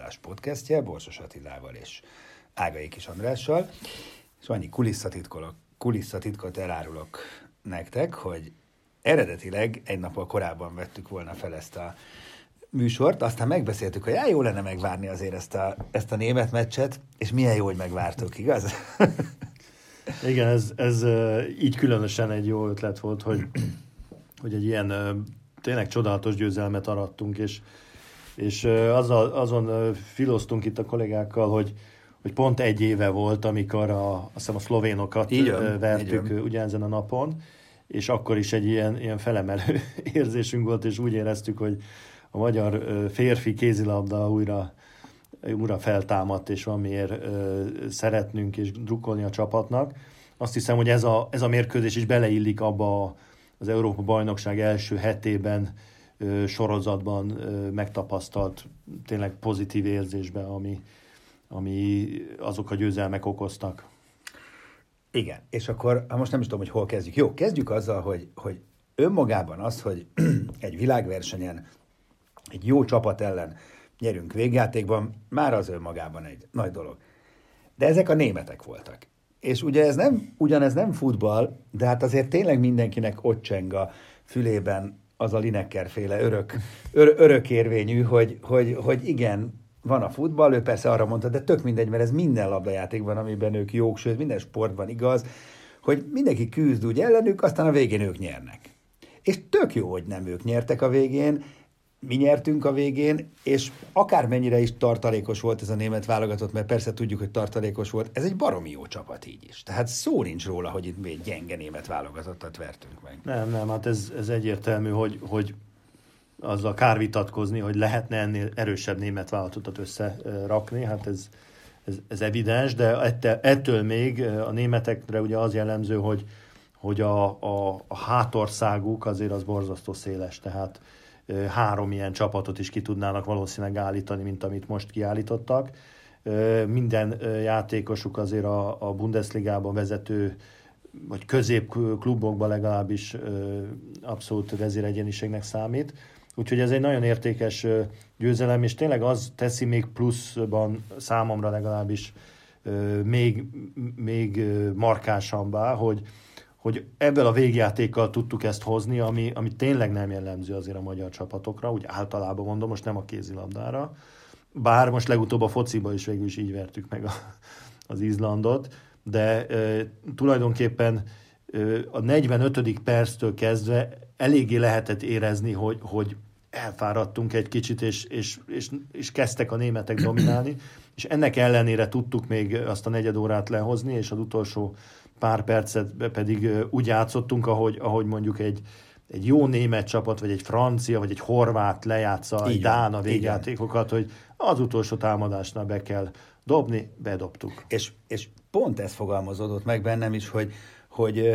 Klás podcastje, Borsos Attilával és Ágai Kis Andrással, és annyi kulisszatitkot, kulisszatitkot elárulok nektek, hogy eredetileg egy nappal korábban vettük volna fel ezt a műsort, aztán megbeszéltük, hogy jó lenne megvárni azért ezt a, ezt a német meccset, és milyen jó, hogy megvártuk, igaz? Igen, ez, ez így különösen egy jó ötlet volt, hogy, hogy egy ilyen tényleg csodálatos győzelmet arattunk, és, és azzal, azon filoztunk itt a kollégákkal, hogy, hogy pont egy éve volt, amikor a, azt hiszem a szlovénokat így van, vertük így ugyanezen a napon, és akkor is egy ilyen, ilyen felemelő érzésünk volt, és úgy éreztük, hogy a magyar férfi kézilabda újra, újra feltámadt, és valamiért szeretnünk és drukkolni a csapatnak. Azt hiszem, hogy ez a, ez a mérkőzés is beleillik abba az Európa bajnokság első hetében sorozatban megtapasztalt tényleg pozitív érzésbe, ami, ami azok a győzelmek okoztak. Igen, és akkor ha most nem is tudom, hogy hol kezdjük. Jó, kezdjük azzal, hogy, hogy önmagában az, hogy egy világversenyen egy jó csapat ellen nyerünk végjátékban, már az önmagában egy nagy dolog. De ezek a németek voltak. És ugye ez nem, ugyanez nem futball, de hát azért tényleg mindenkinek ott cseng a fülében az a Lineker féle örök, ör, örökérvényű, hogy, hogy, hogy igen, van a futball, ő persze arra mondta, de tök mindegy, mert ez minden labdajátékban, amiben ők jók, sőt minden sportban igaz, hogy mindenki küzd úgy ellenük, aztán a végén ők nyernek. És tök jó, hogy nem ők nyertek a végén, mi nyertünk a végén, és akármennyire is tartalékos volt ez a német válogatott, mert persze tudjuk, hogy tartalékos volt, ez egy baromi jó csapat így is. Tehát szó nincs róla, hogy itt még gyenge német válogatottat vertünk meg. Nem, nem, hát ez, ez egyértelmű, hogy, hogy azzal kár vitatkozni, hogy lehetne ennél erősebb német vállalatot összerakni, hát ez, ez, ez evidens, de ettől még a németekre ugye az jellemző, hogy, hogy a, a, a hátországuk azért az borzasztó széles, tehát három ilyen csapatot is ki tudnának valószínűleg állítani, mint amit most kiállítottak. Minden játékosuk azért a, a Bundesligában vezető vagy középklubokban legalábbis abszolút vezéregyeniségnek számít. Úgyhogy ez egy nagyon értékes győzelem, és tényleg az teszi még pluszban számomra legalábbis még, még markásabbá, hogy, hogy ebből a végjátékkal tudtuk ezt hozni, ami, ami tényleg nem jellemző azért a magyar csapatokra, úgy általában mondom, most nem a kézilabdára, bár most legutóbb a fociba is végül is így vertük meg a, az Izlandot, de e, tulajdonképpen e, a 45. perctől kezdve eléggé lehetett érezni, hogy, hogy elfáradtunk egy kicsit, és, és, és, és kezdtek a németek dominálni, és ennek ellenére tudtuk még azt a negyed órát lehozni, és az utolsó pár percet pedig úgy játszottunk, ahogy, ahogy mondjuk egy, egy jó német csapat, vagy egy francia, vagy egy horvát lejátsza egy Dán a végjátékokat, hogy az utolsó támadásnál be kell dobni, bedobtuk. És, és pont ez fogalmazódott meg bennem is, hogy, hogy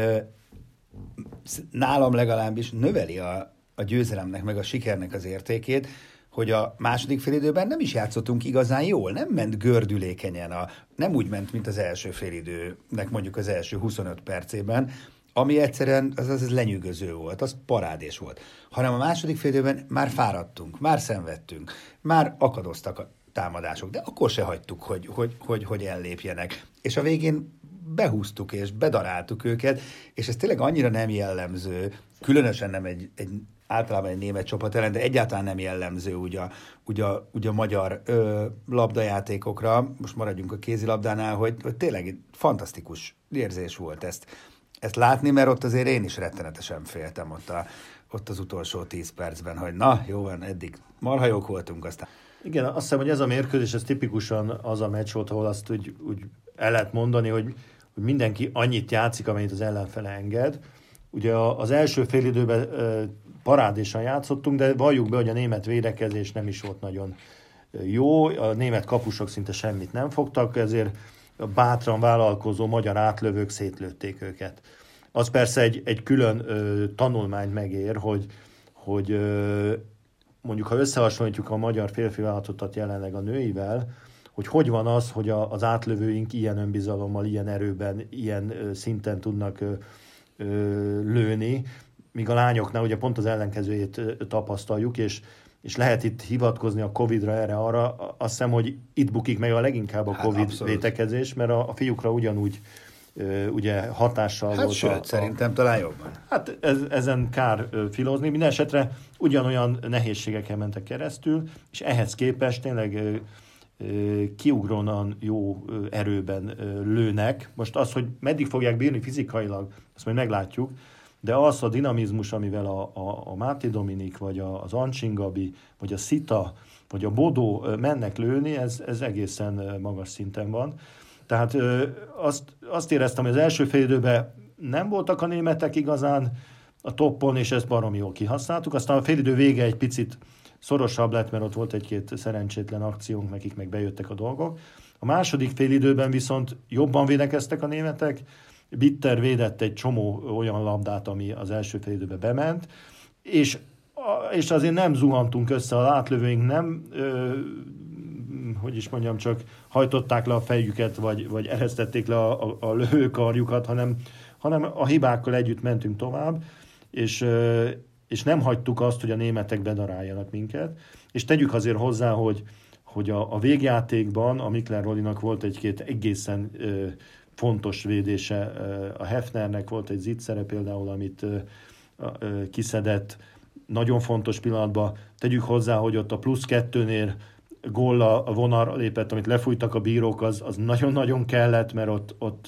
nálam legalábbis növeli a, a győzelemnek, meg a sikernek az értékét, hogy a második félidőben nem is játszottunk igazán jól, nem ment gördülékenyen, a, nem úgy ment, mint az első félidőnek mondjuk az első 25 percében, ami egyszerűen az, az, az lenyűgöző volt, az parádés volt. Hanem a második félidőben már fáradtunk, már szenvedtünk, már akadoztak a támadások, de akkor se hagytuk, hogy, hogy, hogy, hogy ellépjenek. És a végén behúztuk és bedaráltuk őket, és ez tényleg annyira nem jellemző, különösen nem egy, egy általában egy német csapat ellen, de egyáltalán nem jellemző ugye, ugye, ugye a magyar ö, labdajátékokra, most maradjunk a kézilabdánál, hogy, hogy tényleg fantasztikus érzés volt ezt, ezt látni, mert ott azért én is rettenetesen féltem ott, a, ott az utolsó tíz percben, hogy na, jó van, eddig marha jók voltunk, aztán igen, azt hiszem, hogy ez a mérkőzés, ez tipikusan az a meccs volt, ahol azt úgy, úgy el lehet mondani, hogy, hogy mindenki annyit játszik, amennyit az ellenfele enged. Ugye az első fél időben parádésan játszottunk, de valljuk be, hogy a német védekezés nem is volt nagyon jó, a német kapusok szinte semmit nem fogtak, ezért a bátran vállalkozó magyar átlövők szétlőtték őket. Az persze egy, egy külön ö, tanulmányt megér, hogy, hogy ö, mondjuk ha összehasonlítjuk a magyar férfi vállalatot jelenleg a nőivel, hogy hogy van az, hogy a, az átlövőink ilyen önbizalommal, ilyen erőben, ilyen ö, szinten tudnak ö, ö, lőni, míg a lányoknál ugye pont az ellenkezőjét tapasztaljuk, és, és lehet itt hivatkozni a Covid-ra erre arra, azt hiszem, hogy itt bukik meg a leginkább a hát Covid abszolút. vétekezés, mert a, a fiúkra ugyanúgy ugye hatással hát volt. Sőt, a, szerintem talán jobban. Hát ez, ezen kár filozni. Minden esetre ugyanolyan nehézségeken mentek keresztül, és ehhez képest tényleg kiugrónan jó erőben lőnek. Most az, hogy meddig fogják bírni fizikailag, azt majd meglátjuk, de az a dinamizmus, amivel a, a, a Máté Dominik, vagy a, az Ancsingabi, vagy a Szita, vagy a Bodó mennek lőni, ez, ez egészen magas szinten van. Tehát azt, azt éreztem, hogy az első fél időben nem voltak a németek igazán a toppon, és ezt baromi jól kihasználtuk. Aztán a félidő vége egy picit szorosabb lett, mert ott volt egy-két szerencsétlen akciónk, nekik meg bejöttek a dolgok. A második félidőben viszont jobban védekeztek a németek, Bitter védett egy csomó olyan labdát, ami az első félidőbe bement, és, és azért nem zuhantunk össze, a átlövőink nem ö, hogy is mondjam, csak hajtották le a fejüket, vagy, vagy eresztették le a, a, a lőkarjukat, hanem, hanem a hibákkal együtt mentünk tovább, és, és nem hagytuk azt, hogy a németek bedaráljanak minket. És tegyük azért hozzá, hogy, hogy a, a végjátékban a Mikler Rolinak volt egy-két egészen ö, fontos védése. A Hefnernek volt egy zicsere például, amit kiszedett nagyon fontos pillanatban. Tegyük hozzá, hogy ott a plusz kettőnél gólla a vonal lépett, amit lefújtak a bírók, az, az nagyon-nagyon kellett, mert ott, ott,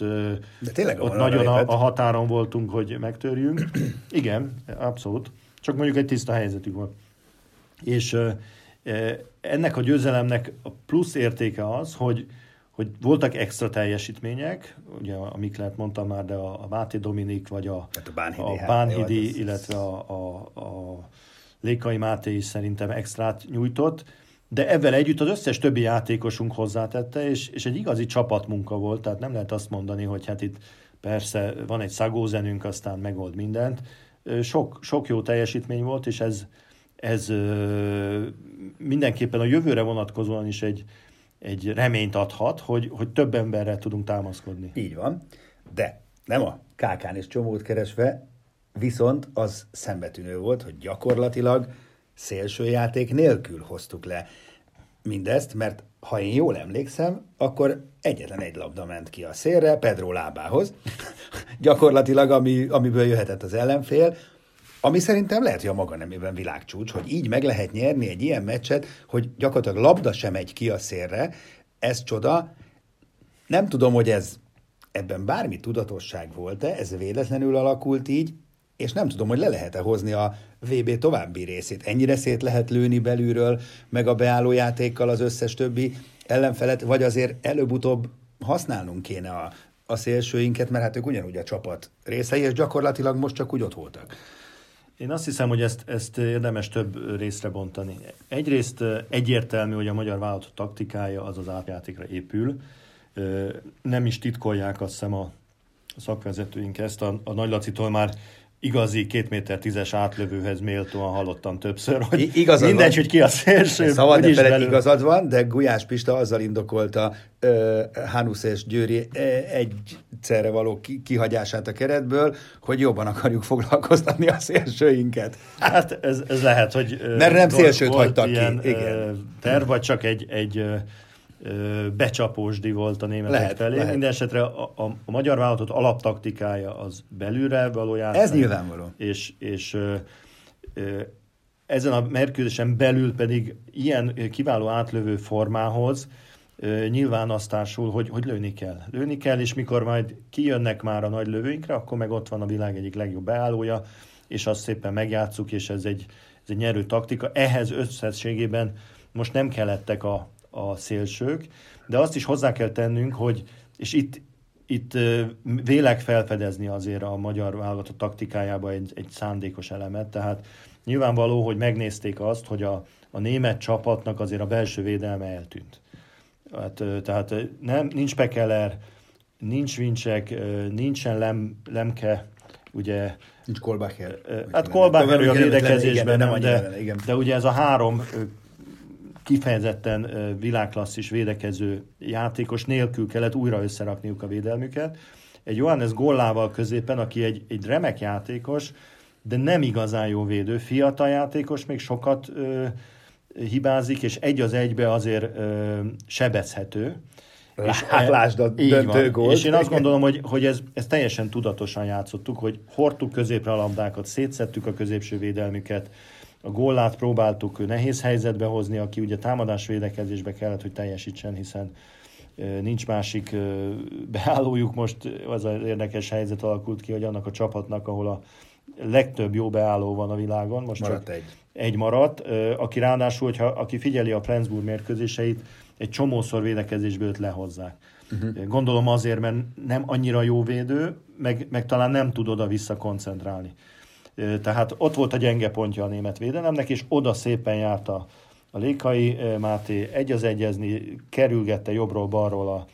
De tényleg ott nagyon a, a határon voltunk, hogy megtörjünk. Igen, abszolút. Csak mondjuk egy tiszta helyzetük volt. És ennek a győzelemnek a plusz értéke az, hogy, hogy voltak extra teljesítmények, ugye amit lehet mondtam már, de a, a Máté Dominik, vagy a, hát a Bánhidi, a hát, Bánhidi hát, illetve a, a, a Lékai Máté is szerintem extrát nyújtott, de ebben együtt az összes többi játékosunk hozzátette, és, és egy igazi csapatmunka volt, tehát nem lehet azt mondani, hogy hát itt persze van egy szagózenünk, aztán megold mindent. Sok, sok jó teljesítmény volt, és ez, ez mindenképpen a jövőre vonatkozóan is egy, egy reményt adhat, hogy, hogy több emberre tudunk támaszkodni. Így van, de nem a kákán és csomót keresve, viszont az szembetűnő volt, hogy gyakorlatilag szélsőjáték nélkül hoztuk le mindezt, mert ha én jól emlékszem, akkor egyetlen egy labda ment ki a szélre, Pedro lábához, gyakorlatilag, ami, amiből jöhetett az ellenfél, ami szerintem lehet, hogy a maga nemében világcsúcs, hogy így meg lehet nyerni egy ilyen meccset, hogy gyakorlatilag labda sem megy ki a szélre, ez csoda. Nem tudom, hogy ez ebben bármi tudatosság volt-e, ez véletlenül alakult így, és nem tudom, hogy le lehet-e hozni a VB további részét. Ennyire szét lehet lőni belülről, meg a beálló játékkal az összes többi ellenfelet, vagy azért előbb-utóbb használnunk kéne a, a szélsőinket, mert hát ők ugyanúgy a csapat részei, és gyakorlatilag most csak úgy ott voltak. Én azt hiszem, hogy ezt, ezt érdemes több részre bontani. Egyrészt egyértelmű, hogy a magyar vállalatot taktikája az az átjátékra épül. Nem is titkolják azt hiszem a szakvezetőink ezt. A, a Nagy Lacitól már igazi két méter tízes átlövőhez méltóan hallottam többször, hogy igazad mindegy, van. hogy ki a szélső. Szabad ne feled, igazad van, de Gulyás Pista azzal indokolta uh, Hanusz és Győri egyszerre való kihagyását a keretből, hogy jobban akarjuk foglalkoztatni a szélsőinket. Hát ez, ez lehet, hogy Mert nem szélsőt hagytak ki. Igen. terv, vagy csak egy, egy becsapósdi volt a németek lehet, felé. Lehet. Minden esetre a, a, a magyar vállalatot alaptaktikája az belülre való játszani. Ez nyilvánvaló. És, és ezen a mérkőzésen belül pedig ilyen kiváló átlövő formához nyilván azt társul, hogy, hogy lőni kell. Lőni kell, és mikor majd kijönnek már a nagy lövőinkre, akkor meg ott van a világ egyik legjobb beállója, és azt szépen megjátszuk, és ez egy, ez egy nyerő taktika. Ehhez összességében most nem kellettek a, a szélsők, de azt is hozzá kell tennünk, hogy, és itt, itt vélek felfedezni azért a magyar válogatott taktikájába egy, egy szándékos elemet, tehát nyilvánvaló, hogy megnézték azt, hogy a, a német csapatnak azért a belső védelme eltűnt. Hát, tehát nem, nincs Pekeler, nincs Vincsek, nincsen Lem, Lemke, ugye... Nincs Kolbacher. Hát Kolbacher a védekezésben, nem, de, igen. de ugye ez a három kifejezetten világklasszis védekező játékos nélkül kellett újra összerakniuk a védelmüket. Egy Johannes Gollával középen, aki egy, egy remek játékos, de nem igazán jó védő, fiatal játékos, még sokat ö, hibázik, és egy az egybe azért ö, sebezhető. És hát lásd a döntő gólt. És én azt gondolom, hogy, hogy ez, ez teljesen tudatosan játszottuk, hogy hordtuk középre a labdákat, szétszettük a középső védelmüket, a góllát próbáltuk nehéz helyzetbe hozni, aki ugye támadás védekezésbe kellett, hogy teljesítsen, hiszen nincs másik beállójuk most, az az érdekes helyzet alakult ki, hogy annak a csapatnak, ahol a legtöbb jó beálló van a világon, most maradt csak egy. egy maradt, aki ráadásul, hogyha, aki figyeli a Flensburg mérkőzéseit, egy csomószor védekezésből lehozzák. Uh-huh. Gondolom azért, mert nem annyira jó védő, meg, meg talán nem tud oda visszakoncentrálni. Tehát ott volt a gyenge pontja a német védelemnek, és oda szépen járt a, a Lékai Máté egy az egyezni, kerülgette jobbról balról a,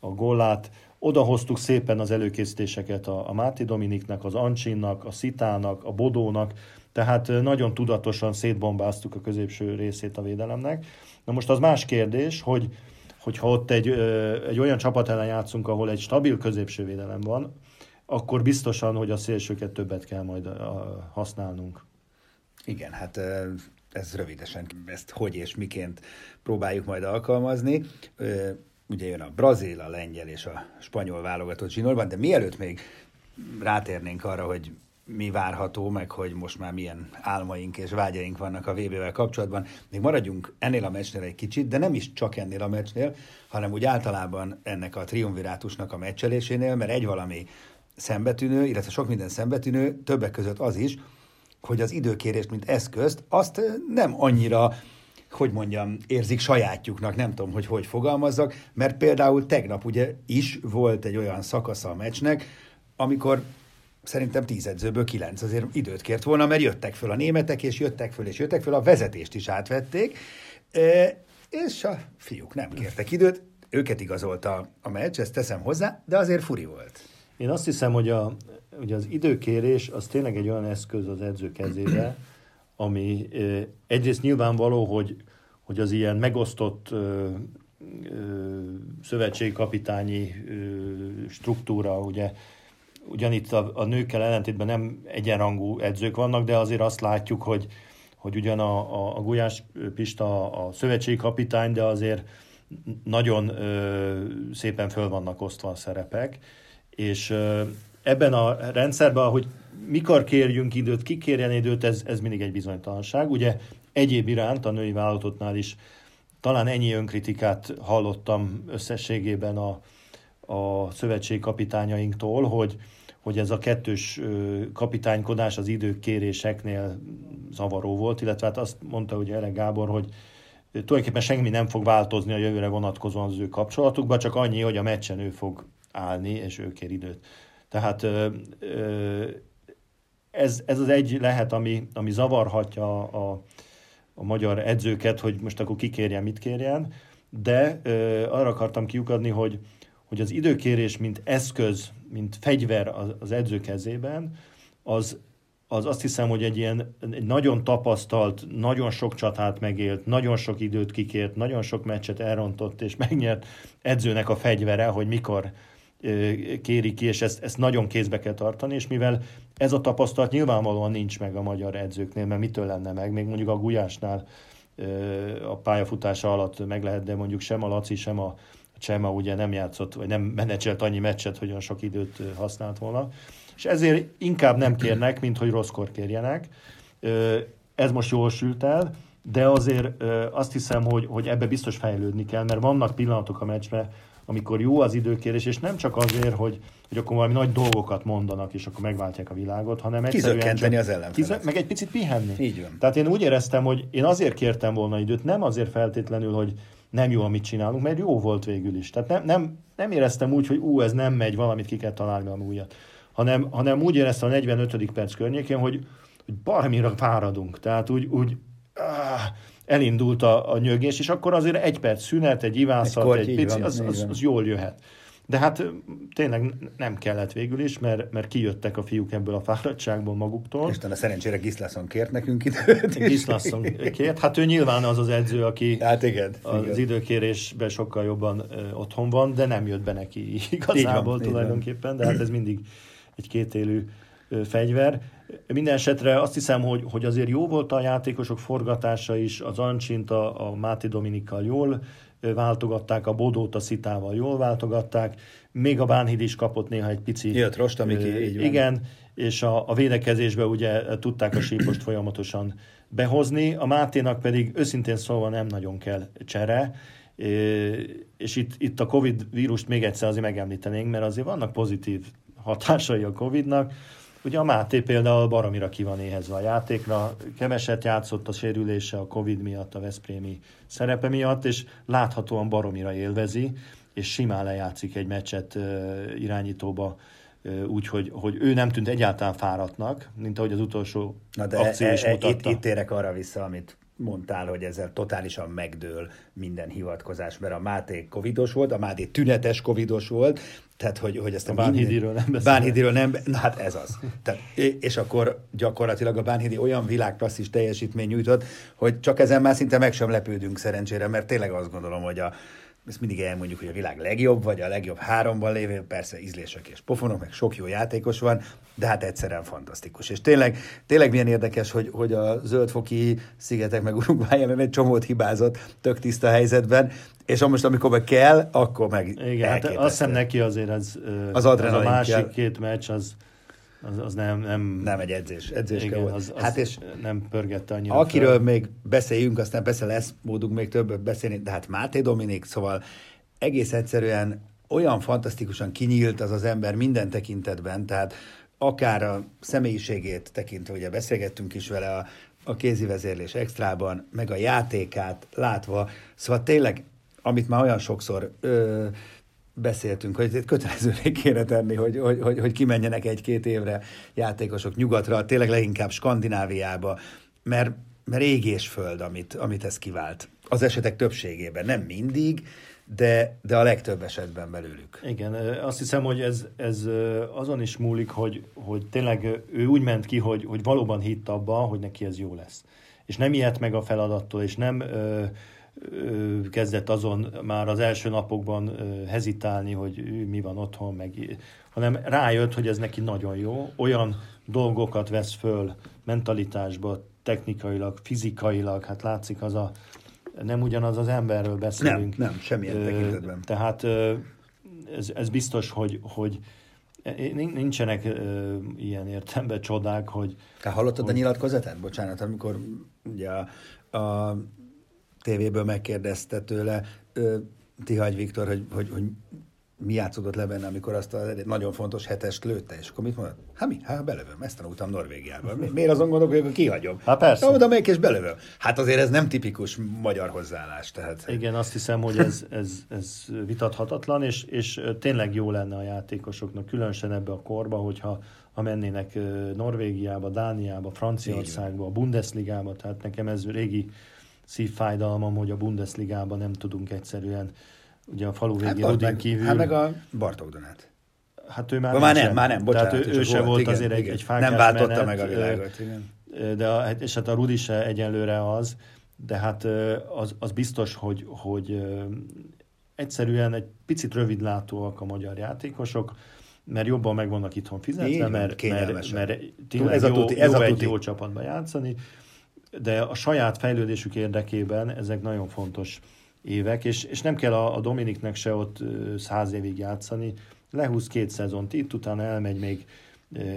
a gollát, oda hoztuk szépen az előkészítéseket a, a Máté Dominiknek, az Ancsinnak, a Szitának, a Bodónak, tehát nagyon tudatosan szétbombáztuk a középső részét a védelemnek. Na most az más kérdés, hogy hogyha ott egy, egy olyan csapat ellen játszunk, ahol egy stabil középső védelem van, akkor biztosan, hogy a szélsőket többet kell majd használnunk. Igen, hát ez rövidesen, ezt hogy és miként próbáljuk majd alkalmazni. Ugye jön a brazil, a lengyel és a spanyol válogatott zsinórban, de mielőtt még rátérnénk arra, hogy mi várható, meg hogy most már milyen álmaink és vágyaink vannak a VB-vel kapcsolatban. Még maradjunk ennél a meccsnél egy kicsit, de nem is csak ennél a meccsnél, hanem úgy általában ennek a triumvirátusnak a meccselésénél, mert egy valami szembetűnő, illetve sok minden szembetűnő, többek között az is, hogy az időkérést, mint eszközt, azt nem annyira hogy mondjam, érzik sajátjuknak, nem tudom, hogy hogy fogalmazzak, mert például tegnap ugye is volt egy olyan szakasza a meccsnek, amikor szerintem tíz edzőből kilenc azért időt kért volna, mert jöttek föl a németek, és jöttek föl, és jöttek föl, a vezetést is átvették, és a fiúk nem kértek időt, őket igazolta a meccs, ezt teszem hozzá, de azért furi volt. Én azt hiszem, hogy a, ugye az időkérés az tényleg egy olyan eszköz az edző kezébe, ami egyrészt nyilvánvaló, hogy, hogy az ilyen megosztott ö, ö, szövetségkapitányi ö, struktúra, ugye ugyanitt a, a nőkkel ellentétben nem egyenrangú edzők vannak, de azért azt látjuk, hogy, hogy ugyan a, a, a Gulyás Pista a szövetségkapitány, de azért nagyon ö, szépen föl vannak osztva a szerepek, és ebben a rendszerben, hogy mikor kérjünk időt, ki kérjen időt, ez, ez mindig egy bizonytalanság. Ugye egyéb iránt a női vállalatotnál is talán ennyi önkritikát hallottam összességében a, a szövetség kapitányainktól, hogy, hogy ez a kettős kapitánykodás az időkéréseknél zavaró volt, illetve hát azt mondta ugye Ere Gábor, hogy tulajdonképpen semmi nem fog változni a jövőre vonatkozóan az ő kapcsolatukban, csak annyi, hogy a meccsen ő fog állni, és ő kér időt. Tehát ez, ez az egy lehet, ami, ami zavarhatja a, a magyar edzőket, hogy most akkor kikérjen, mit kérjen, de arra akartam kiukadni, hogy, hogy az időkérés, mint eszköz, mint fegyver az, az edző kezében, az, az azt hiszem, hogy egy ilyen egy nagyon tapasztalt, nagyon sok csatát megélt, nagyon sok időt kikért, nagyon sok meccset elrontott és megnyert edzőnek a fegyvere, hogy mikor kéri ki, és ezt, ezt nagyon kézbe kell tartani, és mivel ez a tapasztalat nyilvánvalóan nincs meg a magyar edzőknél, mert mitől lenne meg, még mondjuk a Gulyásnál a pályafutása alatt meg lehet, de mondjuk sem a Laci, sem a Csema ugye nem játszott, vagy nem menedzselt annyi meccset, hogy olyan sok időt használt volna. És ezért inkább nem kérnek, mint hogy rosszkor kérjenek. Ez most jól sült el, de azért azt hiszem, hogy, hogy ebbe biztos fejlődni kell, mert vannak pillanatok a meccsben, amikor jó az időkérés, és nem csak azért, hogy, hogy akkor valami nagy dolgokat mondanak, és akkor megváltják a világot, hanem egyszerűen csak, az ellenfelet. meg egy picit pihenni. Így van. Tehát én úgy éreztem, hogy én azért kértem volna időt, nem azért feltétlenül, hogy nem jó, amit csinálunk, mert jó volt végül is. Tehát nem, nem, nem éreztem úgy, hogy ú, ez nem megy, valamit ki kell találni valami újat. Hanem, hanem úgy éreztem a 45. perc környékén, hogy, hogy barmira fáradunk. Tehát úgy, úgy áh, elindult a, a nyögés, és akkor azért egy perc szünet, egy ivászat, egy, egy pici, az, az, az jól jöhet. De hát tényleg nem kellett végül is, mert, mert kijöttek a fiúk ebből a fáradtságból maguktól. És a szerencsére Gislason kért nekünk időt. Gislason kért. Hát ő nyilván az az edző, aki hát igen, az igen. időkérésben sokkal jobban ö, otthon van, de nem jött be neki igazából van, tulajdonképpen, de hát ez mindig egy kétélű fegyver. Minden esetre azt hiszem, hogy, hogy azért jó volt a játékosok forgatása is, az Ancsint a, a Máté Dominikkal jól váltogatták, a Bodót a Szitával jól váltogatták, még a Bánhid is kapott néha egy pici... Jött Rost, amik így van. Igen, és a, a védekezésbe ugye tudták a sípost folyamatosan behozni, a Máténak pedig őszintén szólva nem nagyon kell csere, és itt, itt a Covid vírust még egyszer azért megemlítenénk, mert azért vannak pozitív hatásai a Covidnak, Ugye a Máté például baromira ki van éhezve a játékra, keveset játszott a sérülése a Covid miatt, a Veszprémi szerepe miatt, és láthatóan baromira élvezi, és simán lejátszik egy meccset irányítóba, úgyhogy hogy ő nem tűnt egyáltalán fáradtnak, mint ahogy az utolsó Na de akció e, is e, mutatta. Itt, itt érek arra vissza, amit mondtál, hogy ezzel totálisan megdől minden hivatkozás, mert a Máté covidos volt, a Máté tünetes covidos volt, tehát, hogy, hogy ezt a, Bánhidiről nem beszél. Bánhidiről nem, na hát ez az. Tehát, és akkor gyakorlatilag a Bánhidi olyan világklasszis teljesítmény nyújtott, hogy csak ezen már szinte meg sem lepődünk szerencsére, mert tényleg azt gondolom, hogy a, ezt mindig elmondjuk, hogy a világ legjobb, vagy a legjobb háromban lévő, persze ízlések és pofonok, meg sok jó játékos van, de hát egyszerűen fantasztikus. És tényleg, tényleg milyen érdekes, hogy, hogy a zöldfoki szigetek meg Uruguay ellen egy csomót hibázott tök tiszta helyzetben, és most, amikor meg kell, akkor meg Igen, hát azt hiszem neki azért ez, az, az a másik kell. két meccs, az, az, az nem, nem... Nem egy edzés. edzés igen, kell az, az hát és nem pörgette annyira. Akiről fel. még beszéljünk, aztán persze lesz módunk még többet beszélni, de hát Máté Dominik, szóval egész egyszerűen olyan fantasztikusan kinyílt az az ember minden tekintetben, tehát akár a személyiségét tekintve, ugye beszélgettünk is vele a, a kézi vezérlés extrában, meg a játékát látva, szóval tényleg, amit már olyan sokszor ö, beszéltünk, hogy kötelezővé kéne tenni, hogy, hogy, hogy, hogy kimenjenek egy-két évre játékosok nyugatra, tényleg leginkább Skandináviába, mert, mert ég és föld, amit, amit ez kivált. Az esetek többségében, nem mindig, de, de a legtöbb esetben belőlük. Igen, azt hiszem, hogy ez, ez azon is múlik, hogy, hogy tényleg ő úgy ment ki, hogy, hogy valóban hitt abba, hogy neki ez jó lesz. És nem ilyet meg a feladattól, és nem ö, ö, kezdett azon már az első napokban ö, hezitálni, hogy ő mi van otthon, meg, hanem rájött, hogy ez neki nagyon jó. Olyan dolgokat vesz föl mentalitásba, technikailag, fizikailag, hát látszik az a nem ugyanaz az emberről beszélünk. Nem, nem, semmilyen tekintetben. Tehát ez, ez biztos, hogy, hogy nincsenek ilyen értemben csodák, hogy... Te hallottad hogy... a nyilatkozatát? Bocsánat, amikor ugye a, a tévéből megkérdezte tőle Tihagy Viktor, hogy, hogy, hogy mi játszódott le benne, amikor azt a nagyon fontos hetest lőtte, és akkor mit mondott? Hát mi? Hát belövöm, ezt tanultam Norvégiában. Miért azon gondolok, hogy kihagyom? Hát persze. Oda megyek és belövöm. Hát azért ez nem tipikus magyar hozzáállás. Tehát... Igen, azt hiszem, hogy ez, ez, ez vitathatatlan, és, és tényleg jó lenne a játékosoknak, különösen ebbe a korba, hogyha ha mennének Norvégiába, Dániába, Franciaországba, a Bundesligába, tehát nekem ez régi szívfájdalmam, hogy a Bundesligában nem tudunk egyszerűen ugye a falu végén hát, Rudin kívül. Hát meg a Bartók Donát. Hát ő már, már nem, már nem, bocsánat. Tehát ő, ő se volt igen, azért igen, egy, egy fákás Nem váltotta menet, meg a világot, igen. De a, és hát a Rudi se egyenlőre az, de hát az, az biztos, hogy, hogy egyszerűen egy picit rövidlátóak a magyar játékosok, mert jobban meg vannak itthon fizetve, Én, mert, mert, mert tényleg ez jó, a tuti, ez jó a tuti. egy jó csapatban játszani, de a saját fejlődésük érdekében ezek nagyon fontos évek, és, és nem kell a, a Dominiknek se ott száz évig játszani, lehúz két szezont itt, utána elmegy még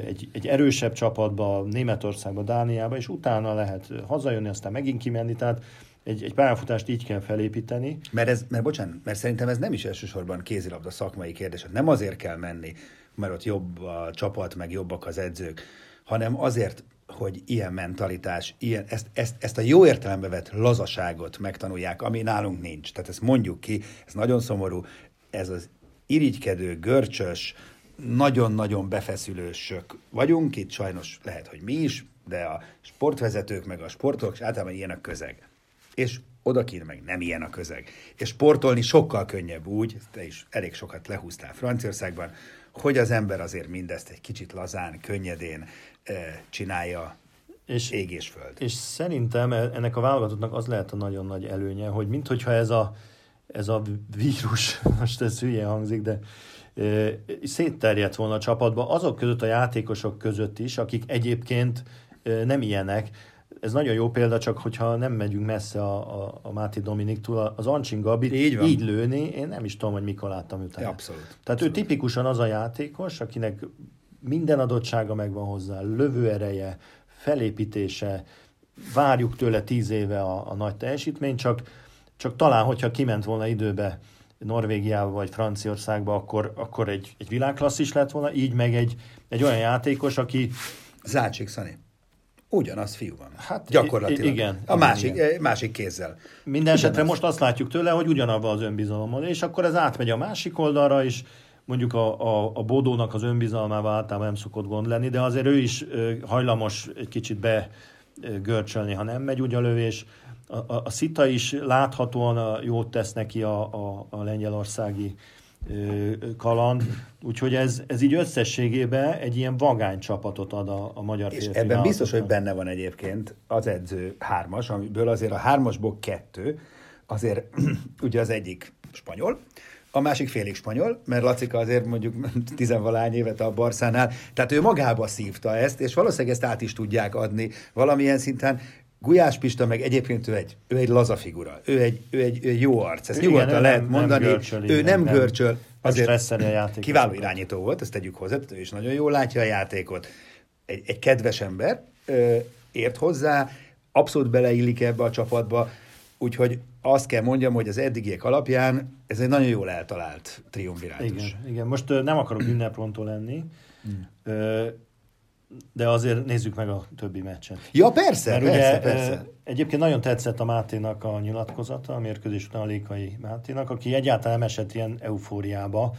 egy, egy erősebb csapatba, Németországba, Dániába, és utána lehet hazajönni, aztán megint kimenni, tehát egy, egy pályafutást így kell felépíteni. Mert, ez, mert bocsánat, mert szerintem ez nem is elsősorban kézilabda szakmai kérdés. Nem azért kell menni, mert ott jobb a csapat, meg jobbak az edzők, hanem azért, hogy ilyen mentalitás, ilyen, ezt, ezt, ezt a jó értelembe vett lazaságot megtanulják, ami nálunk nincs. Tehát ezt mondjuk ki, ez nagyon szomorú, ez az irigykedő, görcsös, nagyon-nagyon befeszülősök vagyunk, itt sajnos lehet, hogy mi is, de a sportvezetők, meg a sportolók és általában ilyen a közeg. És odakint meg nem ilyen a közeg. És sportolni sokkal könnyebb úgy, te is elég sokat lehúztál Franciaországban, hogy az ember azért mindezt egy kicsit lazán, könnyedén e, csinálja, és ég és föld. És szerintem e, ennek a válogatottnak az lehet a nagyon nagy előnye, hogy minthogyha ez a, ez a vírus, most ez hülye hangzik, de e, szétterjedt volna a csapatba, azok között a játékosok között is, akik egyébként e, nem ilyenek, ez nagyon jó példa, csak hogyha nem megyünk messze a, a, a Máté Dominiktól, az Ancsin Gabit így, így lőni, én nem is tudom, hogy mikor láttam utána. Abszolút. Tehát abszolút. ő tipikusan az a játékos, akinek minden adottsága megvan hozzá, lövőereje, felépítése, várjuk tőle tíz éve a, a nagy teljesítmény, csak, csak talán, hogyha kiment volna időbe Norvégiába vagy Franciaországba, akkor, akkor egy, egy világklasszis lett volna, így meg egy, egy olyan játékos, aki... Zácsik Szani. Ugyanaz fiú van. Hát gyakorlatilag. Igen. A másik, igen. másik kézzel. Minden esetre most azt látjuk tőle, hogy ugyanabban az önbizalommal, és akkor ez átmegy a másik oldalra is, mondjuk a, a, a Bodónak az önbizalmával általában nem szokott gond lenni, de azért ő is hajlamos egy kicsit begörcsölni, ha nem megy úgy a lövés. A, a, a Szita is láthatóan jót tesz neki a, a, a lengyelországi kaland, úgyhogy ez, ez így összességében egy ilyen vagány csapatot ad a, a magyar És ebben biztos, hogy benne van egyébként az edző hármas, amiből azért a hármasból kettő, azért ugye az egyik spanyol, a másik félig spanyol, mert Lacika azért mondjuk tizenvalány évet a Barszánál, tehát ő magába szívta ezt, és valószínűleg ezt át is tudják adni valamilyen szinten. Gulyás Pista meg egyébként ő egy, ő egy laza figura, ő egy, ő egy, ő egy jó arc, ezt Igen, nyugodtan lehet nem, mondani, nem görcsöl, ő nem, nem görcsöl, azért a játékot. kiváló irányító volt, ezt tegyük hozzá, ő is nagyon jól látja a játékot. Egy, egy kedves ember, ö, ért hozzá, abszolút beleillik ebbe a csapatba, úgyhogy azt kell mondjam, hogy az eddigiek alapján ez egy nagyon jól eltalált triumvirátus. Igen, igen. most ö, nem akarok ünneprontó lenni, hmm. ö, de azért nézzük meg a többi meccset. Ja, persze, Mert persze, ugye, persze. Egyébként nagyon tetszett a Máténak a nyilatkozata, a mérkőzés után a Lékai Máténak, aki egyáltalán nem esett ilyen eufóriába.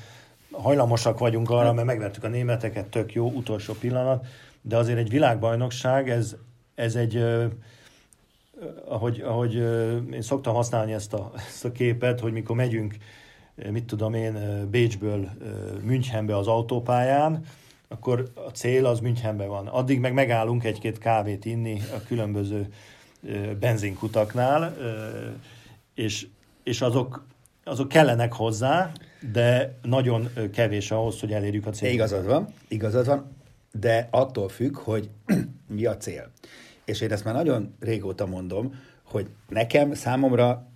Hajlamosak vagyunk arra, mert megvertük a németeket, tök jó, utolsó pillanat, de azért egy világbajnokság, ez, ez egy, ahogy, ahogy én szoktam használni ezt a, ezt a képet, hogy mikor megyünk, mit tudom én, Bécsből Münchenbe az autópályán, akkor a cél az Münchenben van. Addig meg megállunk egy-két kávét inni a különböző benzinkutaknál, és, és azok, azok kellenek hozzá, de nagyon kevés ahhoz, hogy elérjük a célt. Igazad van, igazad van, de attól függ, hogy mi a cél. És én ezt már nagyon régóta mondom, hogy nekem, számomra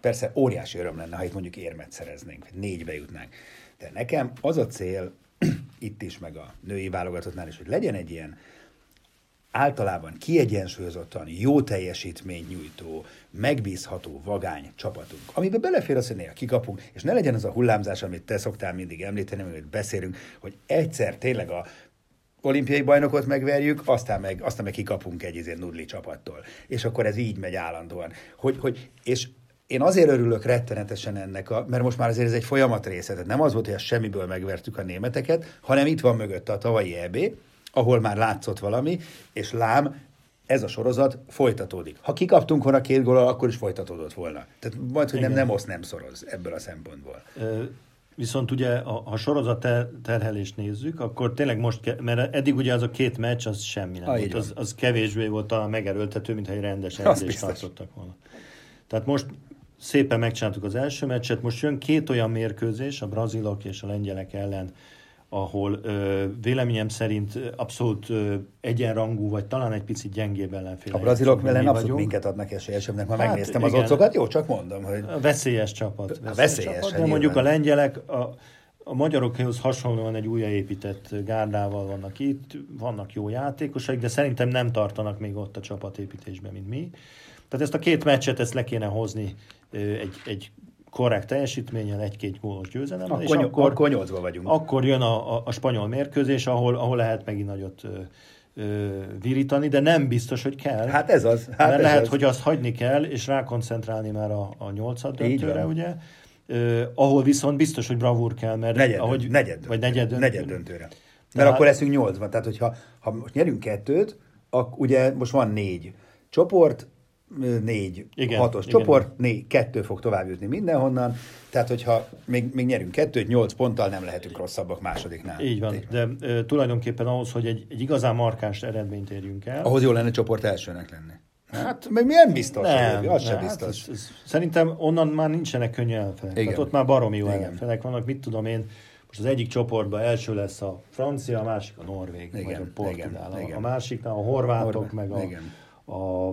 persze óriási öröm lenne, ha itt mondjuk érmet szereznénk, vagy négybe jutnánk. De nekem az a cél, itt is, meg a női válogatottnál is, hogy legyen egy ilyen általában kiegyensúlyozottan, jó teljesítmény nyújtó, megbízható, vagány csapatunk, amiben belefér az, hogy néha kikapunk, és ne legyen az a hullámzás, amit te szoktál mindig említeni, amit beszélünk, hogy egyszer tényleg a olimpiai bajnokot megverjük, aztán meg, aztán meg kikapunk egy izé nudli csapattól. És akkor ez így megy állandóan. Hogy, hogy, és én azért örülök rettenetesen ennek, a, mert most már azért ez egy folyamat része. Tehát nem az volt, hogy a semmiből megvertük a németeket, hanem itt van mögött a tavalyi EB, ahol már látszott valami, és lám, ez a sorozat folytatódik. Ha kikaptunk volna két gólal, akkor is folytatódott volna. Tehát majd, hogy nem, nem osz, nem szoroz ebből a szempontból. Viszont ugye, ha a sorozat terhelést nézzük, akkor tényleg most, mert eddig ugye az a két meccs, az semmi nem ah, volt. Az, az kevésbé volt a megerőltető, mint egy rendes edzést tartottak volna. Tehát most szépen megcsináltuk az első meccset, most jön két olyan mérkőzés, a brazilok és a lengyelek ellen, ahol ö, véleményem szerint abszolút ö, egyenrangú, vagy talán egy picit gyengébb ellenfél. A brazilok ellen abszolút vagyunk. minket adnak esélyesebbnek, ma hát, megnéztem igen. az otcokat, jó, csak mondom, hogy... A veszélyes csapat. Veszélyes, a veszélyes csapat, de mondjuk a lengyelek, a, a magyarokhoz hasonlóan egy újraépített gárdával vannak itt, vannak jó játékosok, de szerintem nem tartanak még ott a csapatépítésben, mint mi. Tehát ezt a két meccset ezt le kéne hozni egy, egy korrekt teljesítménnyel, egy-két gólos győzelem. Akkor, és akkor, akkor nyolcban vagyunk. Akkor jön a, a, a spanyol mérkőzés, ahol, ahol lehet megint nagyot ö, virítani, de nem biztos, hogy kell. Hát ez az. Hát mert ez lehet, az. hogy azt hagyni kell, és rákoncentrálni már a, a nyolcad döntőre, ugye? Ö, ahol viszont biztos, hogy bravúr kell, mert negyed, ahogy, negyed, vagy negyed, döntő. negyed döntőre. Mert Tehát- akkor leszünk nyolcban. Tehát, hogyha ha most nyerünk kettőt, akkor ugye most van négy csoport, négy Igen, hatos igen. csoport, négy, kettő fog tovább jutni mindenhonnan, tehát hogyha még, még nyerünk kettőt, nyolc ponttal nem lehetünk rosszabbak másodiknál. Így van, de ö, tulajdonképpen ahhoz, hogy egy, egy igazán markáns eredményt érjünk el. Ahhoz jó lenne csoport elsőnek lenni. Hát, meg milyen biztos, nem, az sem nem, biztos. Hát ez, ez, szerintem onnan már nincsenek könnyű ellenfelek. Igen. Tehát ott már baromi jó Igen. ellenfelek vannak, mit tudom én, most az egyik csoportban első lesz a francia, a másik a norvég, Igen, vagy a portugál. igen, a, igen. a másiknál a horvátok, Horvát, meg a, igen. a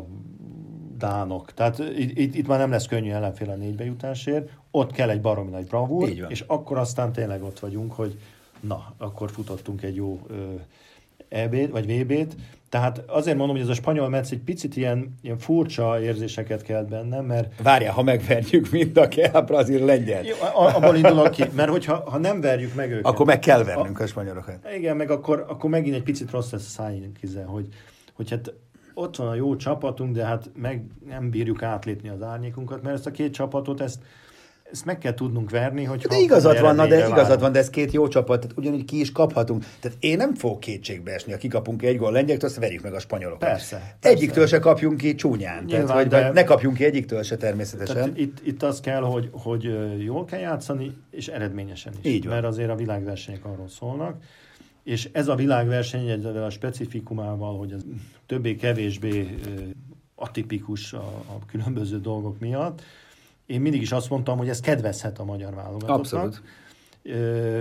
dánok. Tehát itt, itt, itt már nem lesz könnyű ellenfél a négybe jutásért, ott kell egy baromi nagy bravúr, és akkor aztán tényleg ott vagyunk, hogy na, akkor futottunk egy jó ö, EB-t, vagy VB-t. Tehát azért mondom, hogy ez a spanyol meccs egy picit ilyen, ilyen furcsa érzéseket kelt bennem, mert Várjál, ha megverjük mind a kell a brazil lengyel, jó, a- abból indulok ki, mert hogyha ha nem verjük meg őket, akkor meg kell vernünk a spanyolokat. igen, meg akkor, akkor megint egy picit rossz lesz a szájunk hogy, hogy hát ott van a jó csapatunk, de hát meg nem bírjuk átlépni az árnyékunkat, mert ezt a két csapatot, ezt, ezt meg kell tudnunk verni, hogy De igazad van, na, de igazad van, de ez két jó csapat, tehát ugyanúgy ki is kaphatunk. Tehát én nem fogok kétségbe esni, ha kikapunk egy gól lengyeltől, azt verjük meg a spanyolokat. Persze, persze. Egyiktől se kapjunk ki csúnyán. Tehát, Nyilván, vagy, de- ne kapjunk ki egyiktől se természetesen. Tehát itt, itt az kell, hogy, hogy jól kell játszani, és eredményesen is. Így van. Mert azért a világversenyek arról szólnak. És ez a világverseny ezzel a specifikumával, hogy ez többé-kevésbé atipikus a, a különböző dolgok miatt, én mindig is azt mondtam, hogy ez kedvezhet a magyar válogatottnak. Abszolút.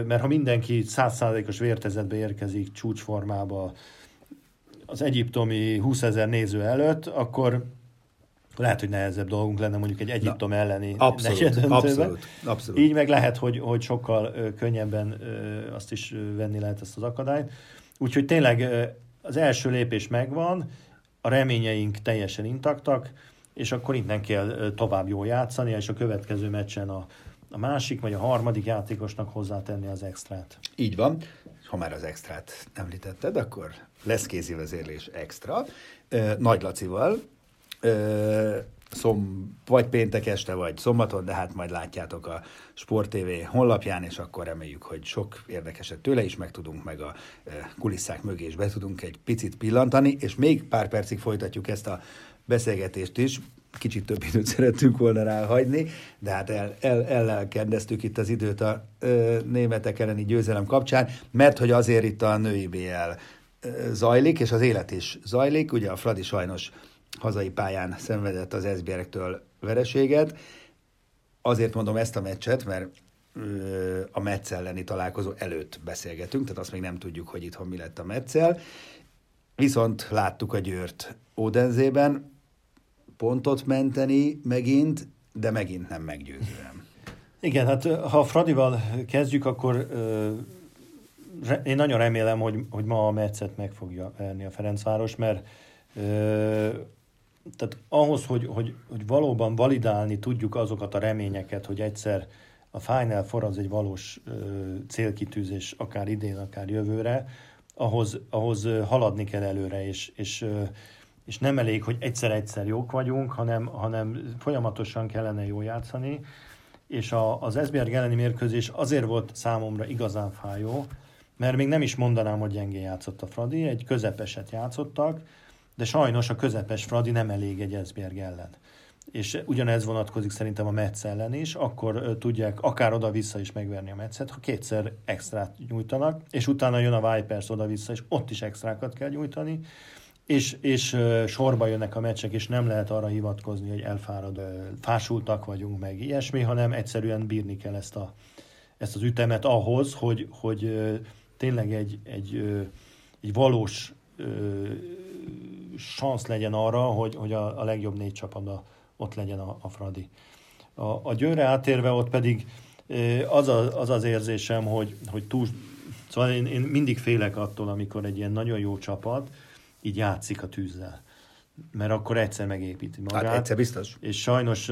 Mert ha mindenki százszázalékos vértezetbe érkezik csúcsformába az egyiptomi 20 ezer néző előtt, akkor lehet, hogy nehezebb dolgunk lenne mondjuk egy Egyiptom elleni abszolút, abszolút, abszolút. Így meg lehet, hogy, hogy sokkal könnyebben azt is venni lehet ezt az akadályt. Úgyhogy tényleg az első lépés megvan, a reményeink teljesen intaktak, és akkor innen kell tovább jól játszani, és a következő meccsen a, a másik vagy a harmadik játékosnak hozzátenni az extrát. Így van. Ha már az extrát említetted, akkor lesz kézi vezérlés extra. Nagy Lacival. Szom, vagy péntek este, vagy szombaton, de hát majd látjátok a Sport TV honlapján, és akkor reméljük, hogy sok érdekeset tőle is megtudunk, meg a ö, kulisszák mögé is be tudunk egy picit pillantani, és még pár percig folytatjuk ezt a beszélgetést is. Kicsit több időt szerettünk volna rá hagyni, de hát el, el, ellelkendeztük itt az időt a ö, németek elleni győzelem kapcsán, mert hogy azért itt a női BL ö, zajlik, és az élet is zajlik. Ugye a Fradi sajnos hazai pályán szenvedett az Esbjergtől vereséget. Azért mondom ezt a meccset, mert a Metz elleni találkozó előtt beszélgetünk, tehát azt még nem tudjuk, hogy itthon mi lett a Metzel. Viszont láttuk a Győrt Ódenzében pontot menteni megint, de megint nem meggyőzően. Igen, hát ha Fradival kezdjük, akkor én nagyon remélem, hogy, hogy ma a meccet meg fogja verni a Ferencváros, mert tehát ahhoz, hogy, hogy, hogy valóban validálni tudjuk azokat a reményeket, hogy egyszer a Final Four az egy valós célkitűzés, akár idén, akár jövőre, ahhoz, ahhoz haladni kell előre, és, és, és nem elég, hogy egyszer-egyszer jók vagyunk, hanem, hanem folyamatosan kellene jól játszani, és a, az Esbjerg elleni mérkőzés azért volt számomra igazán fájó, mert még nem is mondanám, hogy gyengén játszott a Fradi, egy közepeset játszottak, de sajnos a közepes Fradi nem elég egy Esbjerg ellen. És ugyanez vonatkozik szerintem a Metsz ellen is, akkor tudják akár oda-vissza is megverni a Metszet, ha kétszer extrát nyújtanak, és utána jön a Vipers oda-vissza, és ott is extrákat kell nyújtani, és, és sorba jönnek a meccsek, és nem lehet arra hivatkozni, hogy elfárad, fásultak vagyunk, meg ilyesmi, hanem egyszerűen bírni kell ezt, a, ezt az ütemet ahhoz, hogy, hogy tényleg egy, egy, egy valós szansz legyen arra, hogy, hogy a, a legjobb négy csapatban ott legyen a, a Fradi. A, a Győre átérve ott pedig Az, a, az az érzésem, hogy, hogy túl... Szóval én, én mindig félek attól, amikor egy ilyen nagyon jó csapat így játszik a tűzzel mert akkor egyszer megépíti magát. Hát egyszer biztos. És sajnos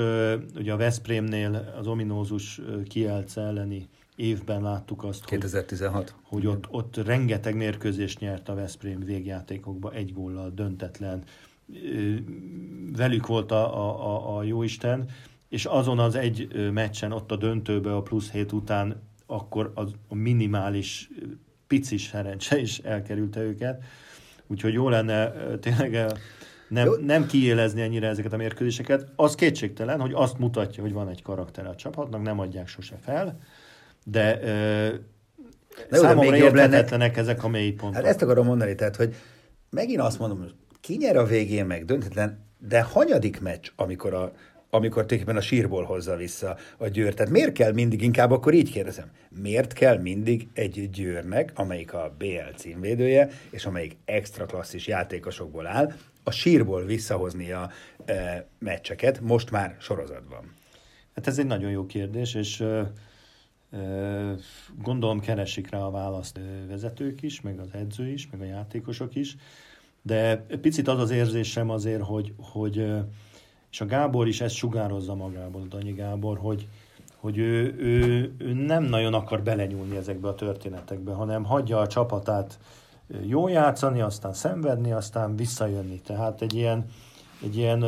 ugye a Veszprémnél az ominózus Kielce elleni évben láttuk azt, 2016. hogy, hogy ott, ott rengeteg mérkőzést nyert a Veszprém végjátékokba, egy góllal, döntetlen. Velük volt a, a, a jóisten, és azon az egy meccsen, ott a döntőbe a plusz hét után, akkor az, a minimális picis szerencse is elkerülte őket. Úgyhogy jó lenne tényleg nem, nem kiélezni ennyire ezeket a mérkőzéseket. Az kétségtelen, hogy azt mutatja, hogy van egy karakter a csapatnak, nem adják sose fel, de ö, de számomra még jobb lenne... ezek a mély pontok. Hát ezt akarom mondani, tehát, hogy megint azt mondom, hogy ki nyer a végén meg, döntetlen, de hanyadik meccs, amikor a, amikor tulajdonképpen a sírból hozza vissza a győr. Tehát miért kell mindig, inkább akkor így kérdezem, miért kell mindig egy győrnek, amelyik a BL címvédője, és amelyik extra klasszis játékosokból áll, a sírból visszahozni a e, meccseket, most már sorozatban? Hát ez egy nagyon jó kérdés, és e, gondolom keresik rá a választ vezetők is, meg az edző is, meg a játékosok is, de picit az az érzésem azért, hogy, hogy és a Gábor is ezt sugározza magából, Danyi Gábor, hogy, hogy ő, ő, ő nem nagyon akar belenyúlni ezekbe a történetekbe, hanem hagyja a csapatát jó játszani, aztán szenvedni, aztán visszajönni. Tehát egy ilyen, egy ilyen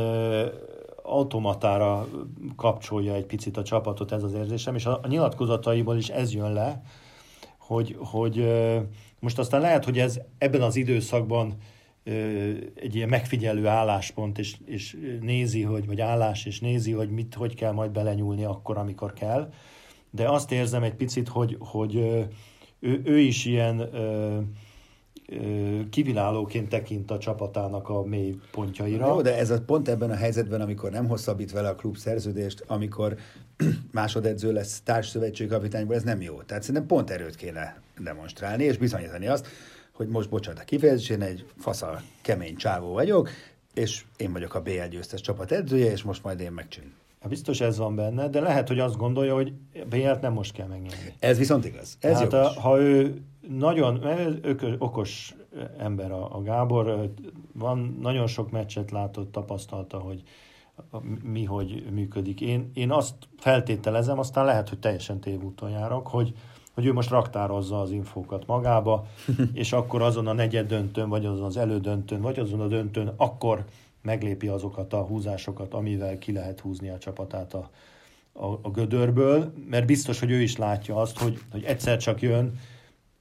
automatára kapcsolja egy picit a csapatot ez az érzésem, és a, a nyilatkozataiból is ez jön le, hogy, hogy most aztán lehet, hogy ez ebben az időszakban egy ilyen megfigyelő álláspont, és, és nézi, hogy, vagy állás, és nézi, hogy mit, hogy kell majd belenyúlni akkor, amikor kell. De azt érzem egy picit, hogy, hogy ő, ő is ilyen kivilálóként tekint a csapatának a mély pontjaira. Jó, de ez a pont ebben a helyzetben, amikor nem hosszabbít vele a klub szerződést, amikor másodedző lesz társszövetségkapitányból, ez nem jó. Tehát szerintem pont erőt kéne demonstrálni, és bizonyítani azt, hogy most, bocsánat a kifejezésén, egy faszal kemény csávó vagyok, és én vagyok a BL győztes csapat edzője, és most majd én megcsinálom. Hát biztos ez van benne, de lehet, hogy azt gondolja, hogy BL-t nem most kell megnyerni. Ez viszont igaz. Ez hát a, ha ő nagyon ökö, okos ember a, a Gábor, van, nagyon sok meccset látott, tapasztalta, hogy mi hogy működik. Én, én azt feltételezem, aztán lehet, hogy teljesen tévúton járok, hogy, hogy ő most raktározza az infókat magába, és akkor azon a negyed döntőn, vagy azon az elődöntőn, vagy azon a döntőn, akkor meglépi azokat a húzásokat, amivel ki lehet húzni a csapatát a, a, a gödörből, mert biztos, hogy ő is látja azt, hogy, hogy egyszer csak jön,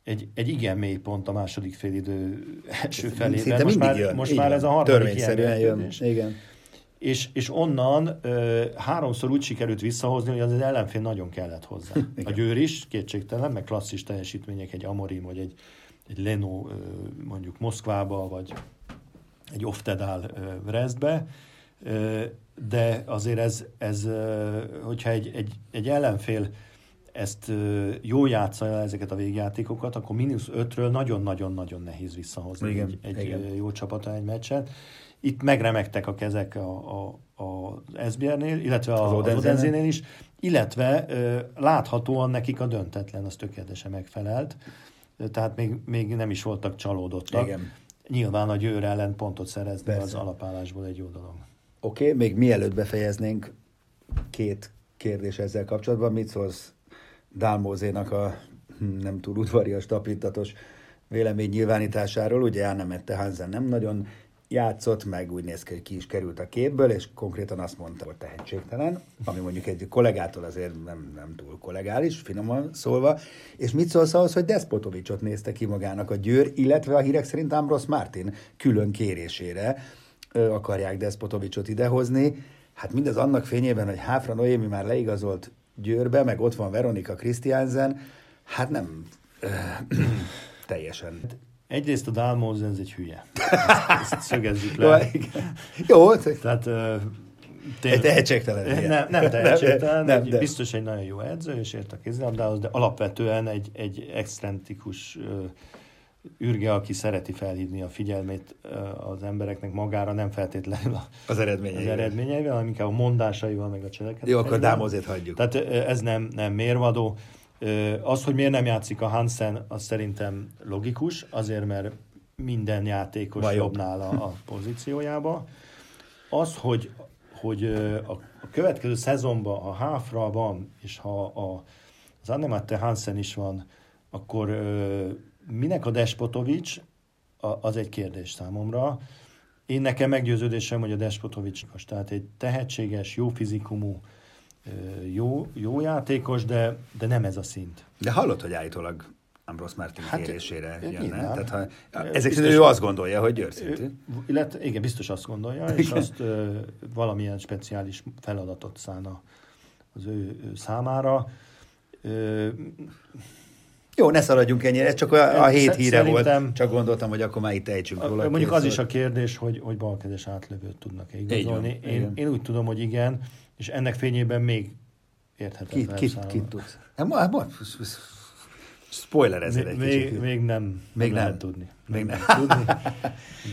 egy, egy igen mély pont a második félidő első felében. Szinte most már, jön. most már ez a harmadik ilyen jön. Igen. És, és onnan ö, háromszor úgy sikerült visszahozni, hogy az, az ellenfél nagyon kellett hozzá. Igen. A Győr is, kétségtelen, meg klasszis teljesítmények, egy Amorim, vagy egy, egy Leno ö, mondjuk Moszkvába, vagy egy Oftedál Brestbe, de azért ez, ez hogyha egy, egy, egy ellenfél ezt jó játsza ezeket a végjátékokat, akkor mínusz ötről nagyon-nagyon-nagyon nehéz visszahozni igen, egy, egy igen. jó csapata egy meccset. Itt megremegtek a kezek a, a, a SBR-nél, illetve a, az Odenzénél is, illetve láthatóan nekik a döntetlen az tökéletesen megfelelt, tehát még, még nem is voltak csalódottak. Igen. Nyilván a Győr ellen pontot szerezni Persze. az alapállásból egy jó dolog. Oké, okay, még mielőtt befejeznénk, két kérdés ezzel kapcsolatban. Mit szólsz Dálmózénak a hm, nem túl udvarias, tapintatos vélemény nyilvánításáról. Ugye Annemette Hansen nem nagyon játszott, meg úgy néz ki, hogy ki is került a képből, és konkrétan azt mondta, hogy tehetségtelen, ami mondjuk egy kollégától azért nem, nem túl kollegális, finoman szólva. És mit szólsz ahhoz, hogy Despotovicsot nézte ki magának a Győr, illetve a hírek szerint Ambros Martin külön kérésére akarják Despotovicsot idehozni. Hát mindez annak fényében, hogy Háfra Noémi már leigazolt Győrbe, meg ott van Veronika Christiansen, hát nem teljesen. Egyrészt a Dalmóz ez egy hülye. Ezt, ezt szögezzük le. Jó, Tehát Tény, tehetségtelen. Nem, nem tehetségtelen, nem, egy, de. biztos egy nagyon jó edző, és ért a kézilabdához, de alapvetően egy, egy excentrikus ürge, aki szereti felhívni a figyelmét az embereknek magára, nem feltétlenül az eredményeivel, az eredményeivel hanem inkább a mondásaival, meg a cselekedeteivel. Jó, akkor Dámozét hagyjuk. Tehát ez nem, nem mérvadó. Az, hogy miért nem játszik a Hansen, az szerintem logikus, azért, mert minden játékos Vagy jobb nála a pozíciójába. Az, hogy, hogy a, a következő szezonban, ha Háfra van, és ha a, az Annematte Hansen is van, akkor minek a Despotovics, az egy kérdés számomra. Én nekem meggyőződésem, hogy a Despotovics, tehát egy tehetséges, jó fizikumú, jó, jó játékos, de, de nem ez a szint. De hallott, hogy állítólag Ambrose Martin hát, kérésére jönne. Nyilván. Tehát, ha, ezek szerint ő azt gondolja, hogy győrszintű. Illetve, igen, biztos azt gondolja, és azt ö, valamilyen speciális feladatot szána az ő, ő számára. Ö, jó, ne szaladjunk ennyire, ez csak a, a hét híre volt, csak gondoltam, hogy akkor már itt ejtsünk róla. Mondjuk az is a kérdés, hogy, hogy balkezes átlövőt tudnak-e igazolni. Én, én úgy tudom, hogy igen, és ennek fényében még érthetetlen. Kit, kit, kit tudsz? Hát, Spoiler ezért még, egy kicsit. Még nem, még nem, lehet tudni. Még nem. nem. tudni,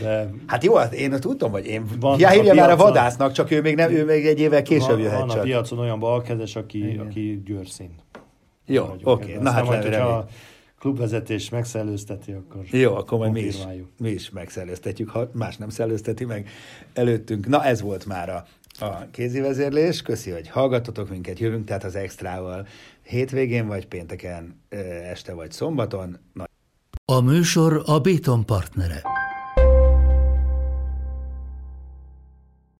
de... Hát jó, hát én tudom, hogy én van hívja már a vadásznak, csak ő még, nem, ő még egy évvel később van, jöhet van csak. a piacon olyan balkezes, aki, aki győrszín. Jó, oké. Okay. Na hát majd, hogyha a klubvezetés megszellőzteti, akkor Jó, akkor majd mi is, mi is megszellőztetjük, ha más nem szellőzteti meg előttünk. Na ez volt már a, a kézi vezérlés. Köszi, hogy hallgatotok minket, jövünk tehát az extrával hétvégén, vagy pénteken este, vagy szombaton. A műsor a Béton partnere.